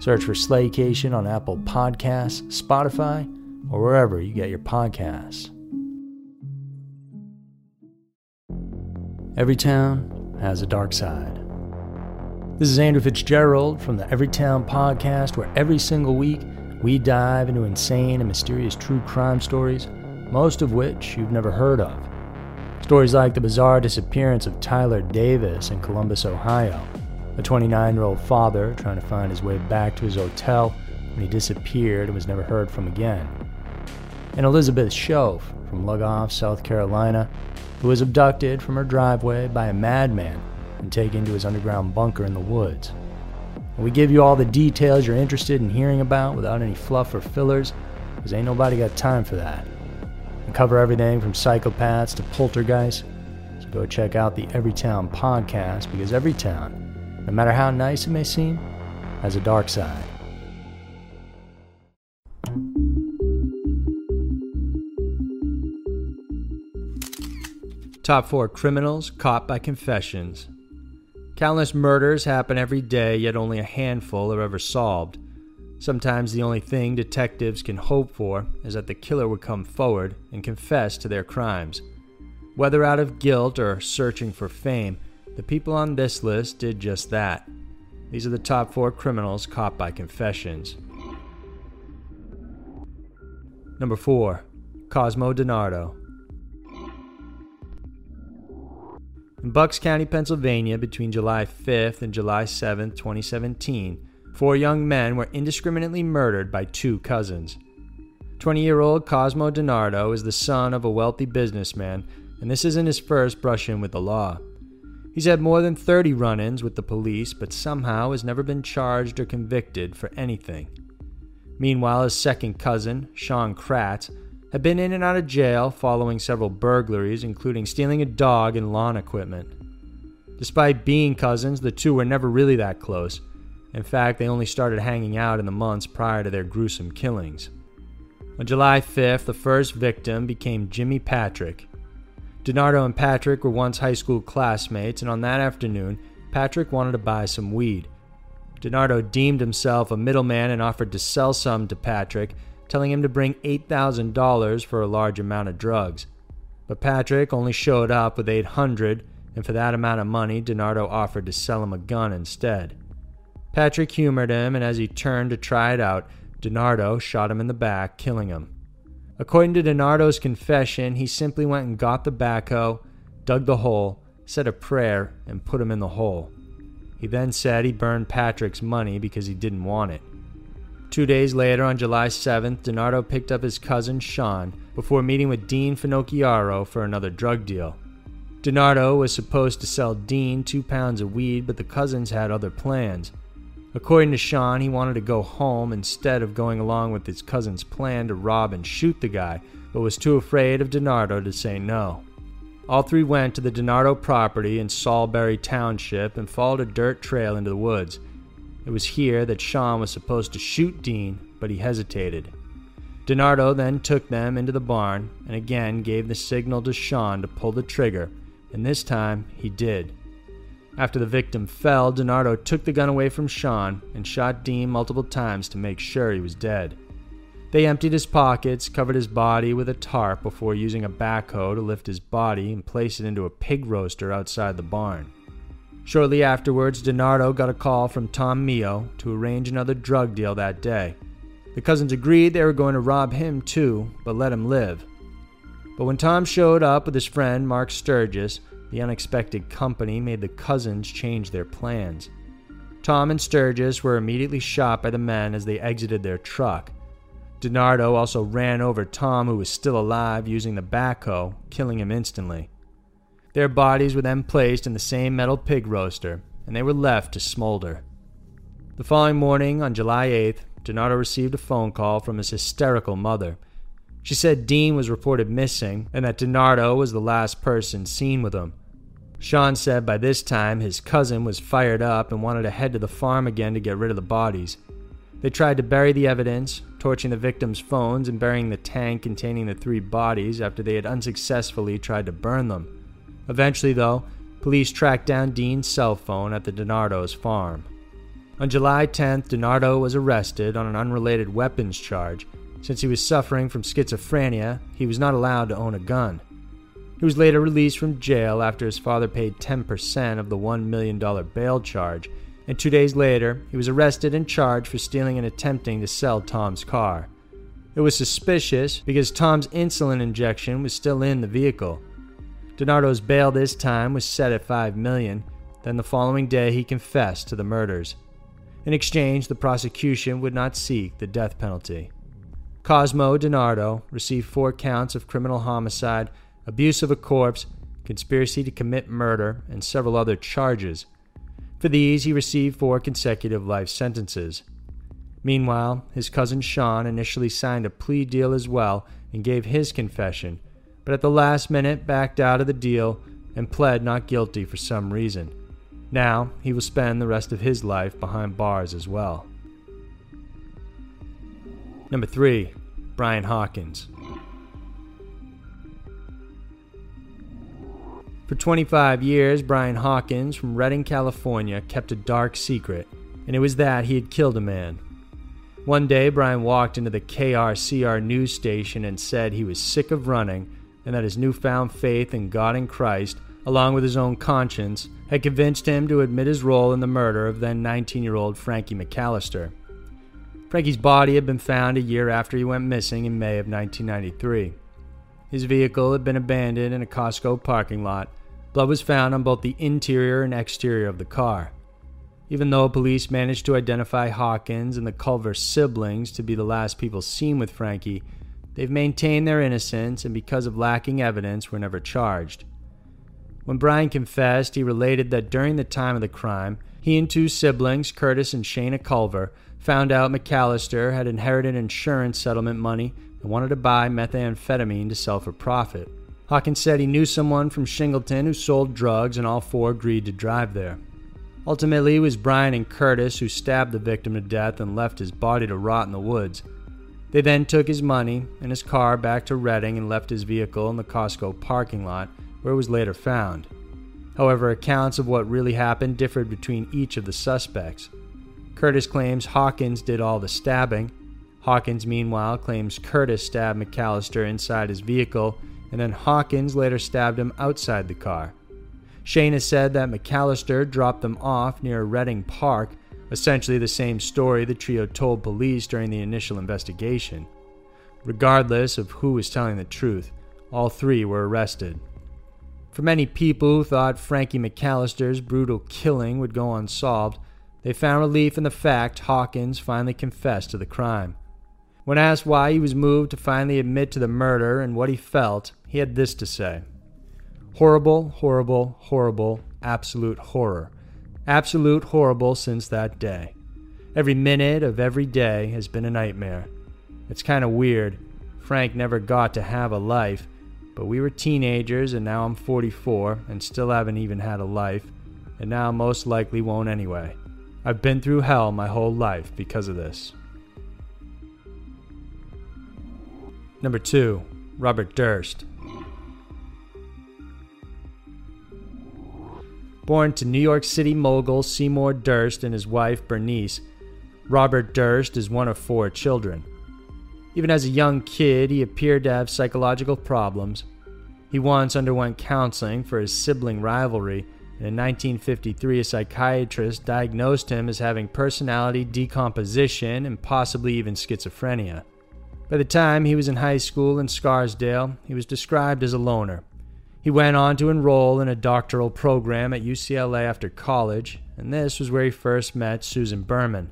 Search for Slaycation on Apple Podcasts, Spotify, or wherever you get your podcasts. Every town has a dark side. This is Andrew Fitzgerald from the Everytown Podcast, where every single week we dive into insane and mysterious true crime stories, most of which you've never heard of. Stories like the bizarre disappearance of Tyler Davis in Columbus, Ohio a 29 year old father trying to find his way back to his hotel when he disappeared and was never heard from again. And Elizabeth Shoaf from Lugoff, South Carolina, who was abducted from her driveway by a madman and taken to his underground bunker in the woods. And we give you all the details you're interested in hearing about without any fluff or fillers, because ain't nobody got time for that. And cover everything from psychopaths to poltergeists. So go check out the Everytown podcast because Everytown no matter how nice it may seem, has a dark side. Top 4 Criminals Caught by Confessions. Countless murders happen every day, yet only a handful are ever solved. Sometimes the only thing detectives can hope for is that the killer would come forward and confess to their crimes. Whether out of guilt or searching for fame, the people on this list did just that. These are the top four criminals caught by confessions. Number 4. Cosmo DiNardo. In Bucks County, Pennsylvania, between July 5th and July 7th, 2017, four young men were indiscriminately murdered by two cousins. 20 year old Cosmo DiNardo is the son of a wealthy businessman, and this isn't his first brush in with the law. He's had more than 30 run ins with the police, but somehow has never been charged or convicted for anything. Meanwhile, his second cousin, Sean Kratz, had been in and out of jail following several burglaries, including stealing a dog and lawn equipment. Despite being cousins, the two were never really that close. In fact, they only started hanging out in the months prior to their gruesome killings. On July 5th, the first victim became Jimmy Patrick, DiNardo and Patrick were once high school classmates, and on that afternoon, Patrick wanted to buy some weed. DiNardo deemed himself a middleman and offered to sell some to Patrick, telling him to bring $8,000 for a large amount of drugs. But Patrick only showed up with 800, and for that amount of money, DiNardo offered to sell him a gun instead. Patrick humored him, and as he turned to try it out, DiNardo shot him in the back, killing him. According to DiNardo's confession, he simply went and got the backhoe, dug the hole, said a prayer, and put him in the hole. He then said he burned Patrick's money because he didn't want it. Two days later, on July 7th, DiNardo picked up his cousin Sean before meeting with Dean Finocchiaro for another drug deal. DiNardo was supposed to sell Dean two pounds of weed, but the cousins had other plans. According to Sean, he wanted to go home instead of going along with his cousin's plan to rob and shoot the guy, but was too afraid of DiNardo to say no. All three went to the DiNardo property in Solebury Township and followed a dirt trail into the woods. It was here that Sean was supposed to shoot Dean, but he hesitated. DiNardo then took them into the barn and again gave the signal to Sean to pull the trigger, and this time he did. After the victim fell, DiNardo took the gun away from Sean and shot Dean multiple times to make sure he was dead. They emptied his pockets, covered his body with a tarp before using a backhoe to lift his body and place it into a pig roaster outside the barn. Shortly afterwards, DiNardo got a call from Tom Meo to arrange another drug deal that day. The cousins agreed they were going to rob him too, but let him live. But when Tom showed up with his friend Mark Sturgis, the unexpected company made the cousins change their plans. Tom and Sturgis were immediately shot by the men as they exited their truck. DiNardo also ran over Tom, who was still alive, using the backhoe, killing him instantly. Their bodies were then placed in the same metal pig roaster, and they were left to smolder. The following morning, on July 8th, DiNardo received a phone call from his hysterical mother. She said Dean was reported missing and that DiNardo was the last person seen with him. Sean said by this time his cousin was fired up and wanted to head to the farm again to get rid of the bodies. They tried to bury the evidence, torching the victims' phones and burying the tank containing the three bodies after they had unsuccessfully tried to burn them. Eventually, though, police tracked down Dean's cell phone at the DiNardo's farm. On July 10th, DiNardo was arrested on an unrelated weapons charge. Since he was suffering from schizophrenia, he was not allowed to own a gun. He was later released from jail after his father paid 10% of the $1 million bail charge, and two days later, he was arrested and charged for stealing and attempting to sell Tom's car. It was suspicious because Tom's insulin injection was still in the vehicle. DiNardo's bail this time was set at 5 million. Then the following day he confessed to the murders. In exchange, the prosecution would not seek the death penalty. Cosmo DiNardo received four counts of criminal homicide, abuse of a corpse, conspiracy to commit murder, and several other charges. For these, he received four consecutive life sentences. Meanwhile, his cousin Sean initially signed a plea deal as well and gave his confession, but at the last minute backed out of the deal and pled not guilty for some reason. Now, he will spend the rest of his life behind bars as well. Number 3. Brian Hawkins. For 25 years, Brian Hawkins from Redding, California, kept a dark secret, and it was that he had killed a man. One day, Brian walked into the KRCR news station and said he was sick of running and that his newfound faith in God and Christ along with his own conscience, had convinced him to admit his role in the murder of then 19 year old Frankie McAllister. Frankie's body had been found a year after he went missing in May of 1993. His vehicle had been abandoned in a Costco parking lot. Blood was found on both the interior and exterior of the car. Even though police managed to identify Hawkins and the Culver siblings to be the last people seen with Frankie, they've maintained their innocence and, because of lacking evidence, were never charged. When Brian confessed, he related that during the time of the crime, he and two siblings, Curtis and Shayna Culver, found out McAllister had inherited insurance settlement money and wanted to buy methamphetamine to sell for profit. Hawkins said he knew someone from Shingletown who sold drugs, and all four agreed to drive there. Ultimately, it was Brian and Curtis who stabbed the victim to death and left his body to rot in the woods. They then took his money and his car back to Redding and left his vehicle in the Costco parking lot where it was later found. However, accounts of what really happened differed between each of the suspects. Curtis claims Hawkins did all the stabbing. Hawkins, meanwhile, claims Curtis stabbed McAllister inside his vehicle, and then Hawkins later stabbed him outside the car. Shane has said that McAllister dropped them off near Redding Park, essentially the same story the trio told police during the initial investigation. Regardless of who was telling the truth, all three were arrested. For many people who thought Frankie McAllister's brutal killing would go unsolved, they found relief in the fact Hawkins finally confessed to the crime. When asked why he was moved to finally admit to the murder and what he felt, he had this to say Horrible, horrible, horrible, absolute horror. Absolute horrible since that day. Every minute of every day has been a nightmare. It's kind of weird. Frank never got to have a life but we were teenagers, and now I'm 44 and still haven't even had a life, and now most likely won't anyway. I've been through hell my whole life because of this. Number 2. Robert Durst. Born to New York City mogul Seymour Durst and his wife Bernice, Robert Durst is one of four children. Even as a young kid, he appeared to have psychological problems. He once underwent counseling for his sibling rivalry, and in 1953, a psychiatrist diagnosed him as having personality decomposition and possibly even schizophrenia. By the time he was in high school in Scarsdale, he was described as a loner. He went on to enroll in a doctoral program at UCLA after college, and this was where he first met Susan Berman.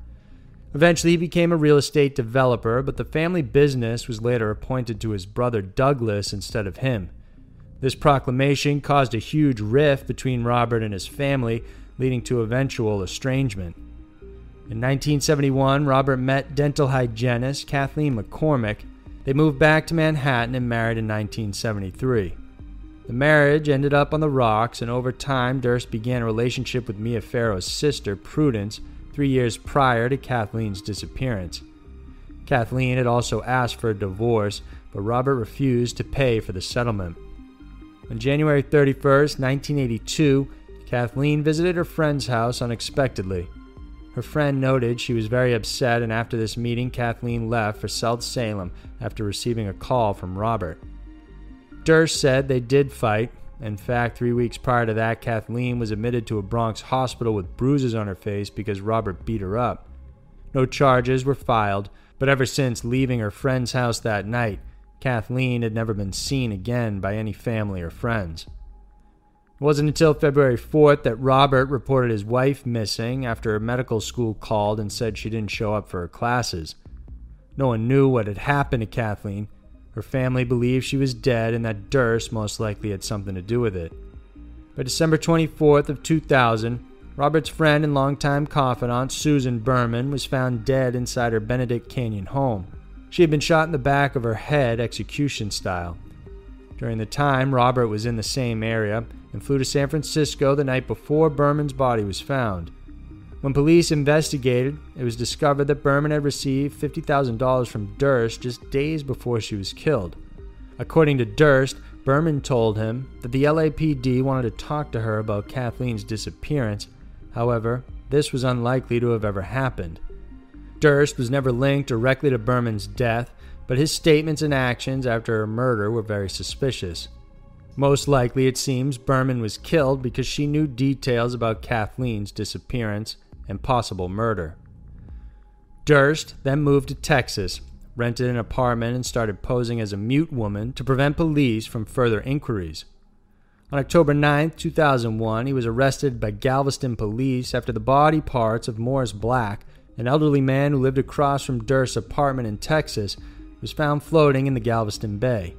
Eventually, he became a real estate developer, but the family business was later appointed to his brother Douglas instead of him. This proclamation caused a huge rift between Robert and his family, leading to eventual estrangement. In 1971, Robert met dental hygienist Kathleen McCormack. They moved back to Manhattan and married in 1973. The marriage ended up on the rocks, and over time, Durst began a relationship with Mia Farrow's sister, Prudence, three years prior to Kathleen's disappearance. Kathleen had also asked for a divorce, but Robert refused to pay for the settlement. On January 31, 1982, Kathleen visited her friend's house unexpectedly. Her friend noted she was very upset, and after this meeting, Kathleen left for South Salem after receiving a call from Robert. Durst said they did fight, in fact, three weeks prior to that, Kathleen was admitted to a Bronx hospital with bruises on her face because Robert beat her up. No charges were filed, but ever since leaving her friend's house that night, Kathleen had never been seen again by any family or friends. It wasn't until February 4th that Robert reported his wife missing after a medical school called and said she didn't show up for her classes. No one knew what had happened to Kathleen, her family believed she was dead and that Durst most likely had something to do with it. By December 24th of 2000, Robert's friend and longtime confidant Susan Berman was found dead inside her Benedict Canyon home. She had been shot in the back of her head execution style. During the time, Robert was in the same area and flew to San Francisco the night before Berman's body was found. When police investigated, it was discovered that Berman had received $50,000 from Durst just days before she was killed. According to Durst, Berman told him that the LAPD wanted to talk to her about Kathleen's disappearance. However, this was unlikely to have ever happened. Durst was never linked directly to Berman's death, but his statements and actions after her murder were very suspicious. Most likely, it seems, Berman was killed because she knew details about Kathleen's disappearance and possible murder. Durst then moved to Texas, rented an apartment, and started posing as a mute woman to prevent police from further inquiries. On October 9, 2001, he was arrested by Galveston police after the body parts of Morris Black, an elderly man who lived across from Durst's apartment in Texas, was found floating in the Galveston Bay.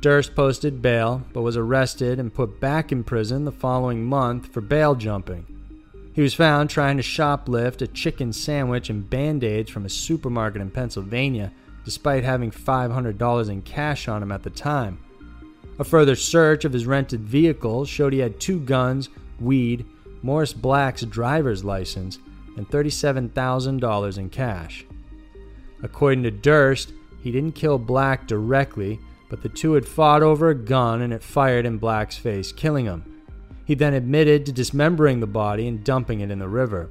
Durst posted bail, but was arrested and put back in prison the following month for bail jumping. He was found trying to shoplift a chicken sandwich and band aids from a supermarket in Pennsylvania, despite having $500 in cash on him at the time. A further search of his rented vehicle showed he had two guns, weed, Morris Black's driver's license, and $37,000 in cash. According to Durst, he didn't kill Black directly, but the two had fought over a gun and it fired in Black's face, killing him. He then admitted to dismembering the body and dumping it in the river.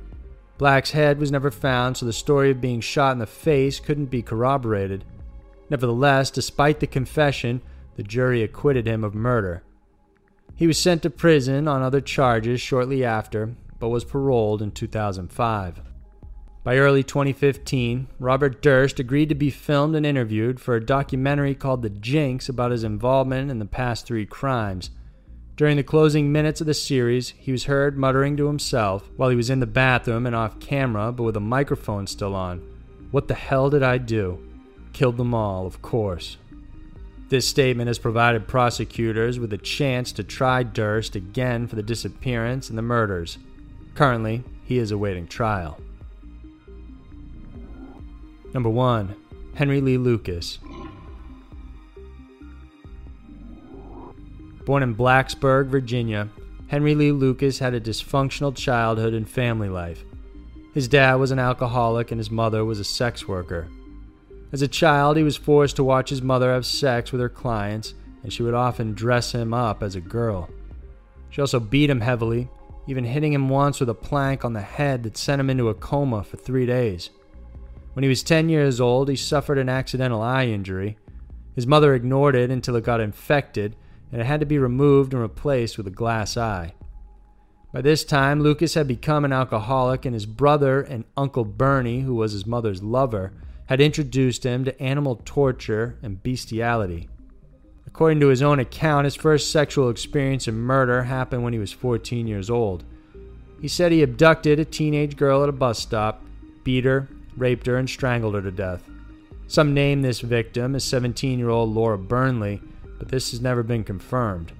Black's head was never found, so the story of being shot in the face couldn't be corroborated. Nevertheless, despite the confession, the jury acquitted him of murder. He was sent to prison on other charges shortly after, but was paroled in 2005. By early 2015, Robert Durst agreed to be filmed and interviewed for a documentary called The Jinx about his involvement in the past three crimes. During the closing minutes of the series, he was heard muttering to himself while he was in the bathroom and off camera, but with a microphone still on. What the hell did I do? Killed them all, of course. This statement has provided prosecutors with a chance to try Durst again for the disappearance and the murders. Currently, he is awaiting trial. Number 1. Henry Lee Lucas. Born in Blacksburg, Virginia, Henry Lee Lucas had a dysfunctional childhood and family life. His dad was an alcoholic and his mother was a sex worker. As a child, he was forced to watch his mother have sex with her clients, and she would often dress him up as a girl. She also beat him heavily, even hitting him once with a plank on the head that sent him into a coma for three days. When he was 10 years old, he suffered an accidental eye injury. His mother ignored it until it got infected, and it had to be removed and replaced with a glass eye. By this time, Lucas had become an alcoholic, and his brother and Uncle Bernie, who was his mother's lover, had introduced him to animal torture and bestiality. According to his own account, his first sexual experience in murder happened when he was 14 years old. He said he abducted a teenage girl at a bus stop, beat her, raped her, and strangled her to death. Some name this victim as 17 year old Laura Burnley, but this has never been confirmed.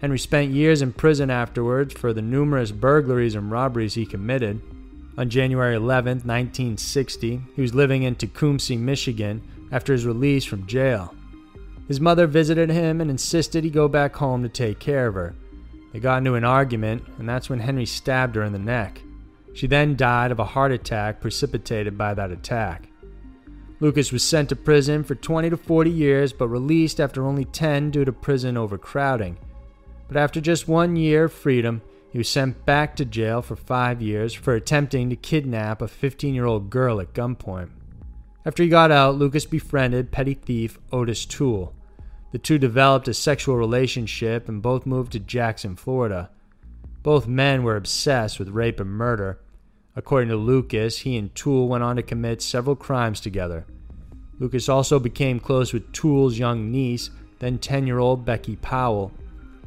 Henry spent years in prison afterwards for the numerous burglaries and robberies he committed. On January 11, 1960, he was living in Tecumseh, Michigan, after his release from jail. His mother visited him and insisted he go back home to take care of her. They got into an argument, and that's when Henry stabbed her in the neck. She then died of a heart attack precipitated by that attack. Lucas was sent to prison for 20 to 40 years, but released after only 10 due to prison overcrowding. But after just one year of freedom, he was sent back to jail for five years for attempting to kidnap a 15 year old girl at gunpoint. After he got out, Lucas befriended petty thief Otis Toole. The two developed a sexual relationship and both moved to Jackson, Florida. Both men were obsessed with rape and murder. According to Lucas, he and Toole went on to commit several crimes together. Lucas also became close with Toole's young niece, then 10 year old Becky Powell.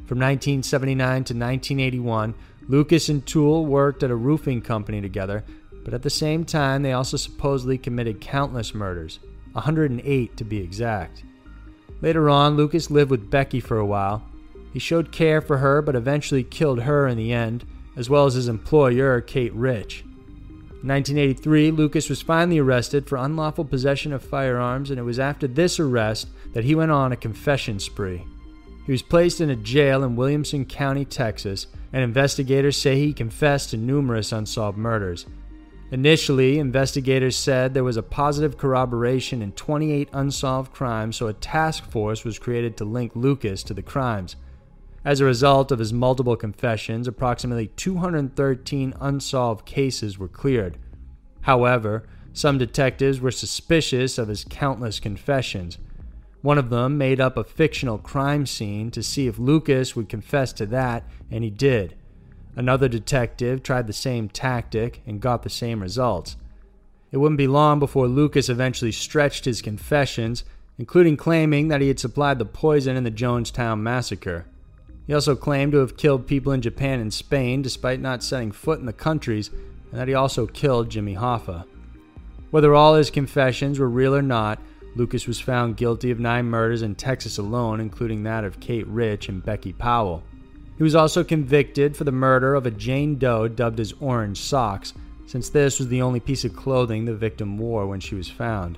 From 1979 to 1981, Lucas and Toole worked at a roofing company together, but at the same time, they also supposedly committed countless murders 108 to be exact. Later on, Lucas lived with Becky for a while. He showed care for her, but eventually killed her in the end, as well as his employer, Kate Rich. In 1983, Lucas was finally arrested for unlawful possession of firearms, and it was after this arrest that he went on a confession spree. He was placed in a jail in Williamson County, Texas, and investigators say he confessed to numerous unsolved murders. Initially, investigators said there was a positive corroboration in 28 unsolved crimes, so a task force was created to link Lucas to the crimes. As a result of his multiple confessions, approximately 213 unsolved cases were cleared. However, some detectives were suspicious of his countless confessions. One of them made up a fictional crime scene to see if Lucas would confess to that, and he did. Another detective tried the same tactic and got the same results. It wouldn't be long before Lucas eventually stretched his confessions, including claiming that he had supplied the poison in the Jonestown massacre. He also claimed to have killed people in Japan and Spain despite not setting foot in the countries, and that he also killed Jimmy Hoffa. Whether all his confessions were real or not, Lucas was found guilty of nine murders in Texas alone, including that of Kate Rich and Becky Powell. He was also convicted for the murder of a Jane Doe dubbed as Orange Socks, since this was the only piece of clothing the victim wore when she was found.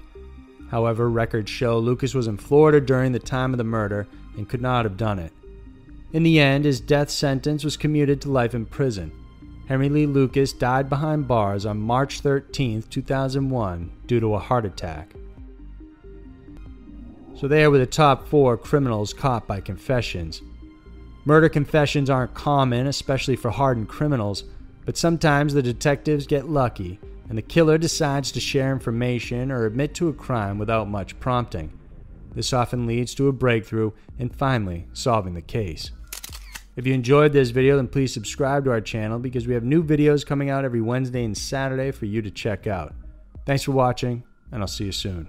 However, records show Lucas was in Florida during the time of the murder and could not have done it. In the end, his death sentence was commuted to life in prison. Henry Lee Lucas died behind bars on March 13, 2001, due to a heart attack. So, there were the top four criminals caught by confessions. Murder confessions aren't common, especially for hardened criminals, but sometimes the detectives get lucky and the killer decides to share information or admit to a crime without much prompting. This often leads to a breakthrough and finally solving the case. If you enjoyed this video, then please subscribe to our channel because we have new videos coming out every Wednesday and Saturday for you to check out. Thanks for watching, and I'll see you soon.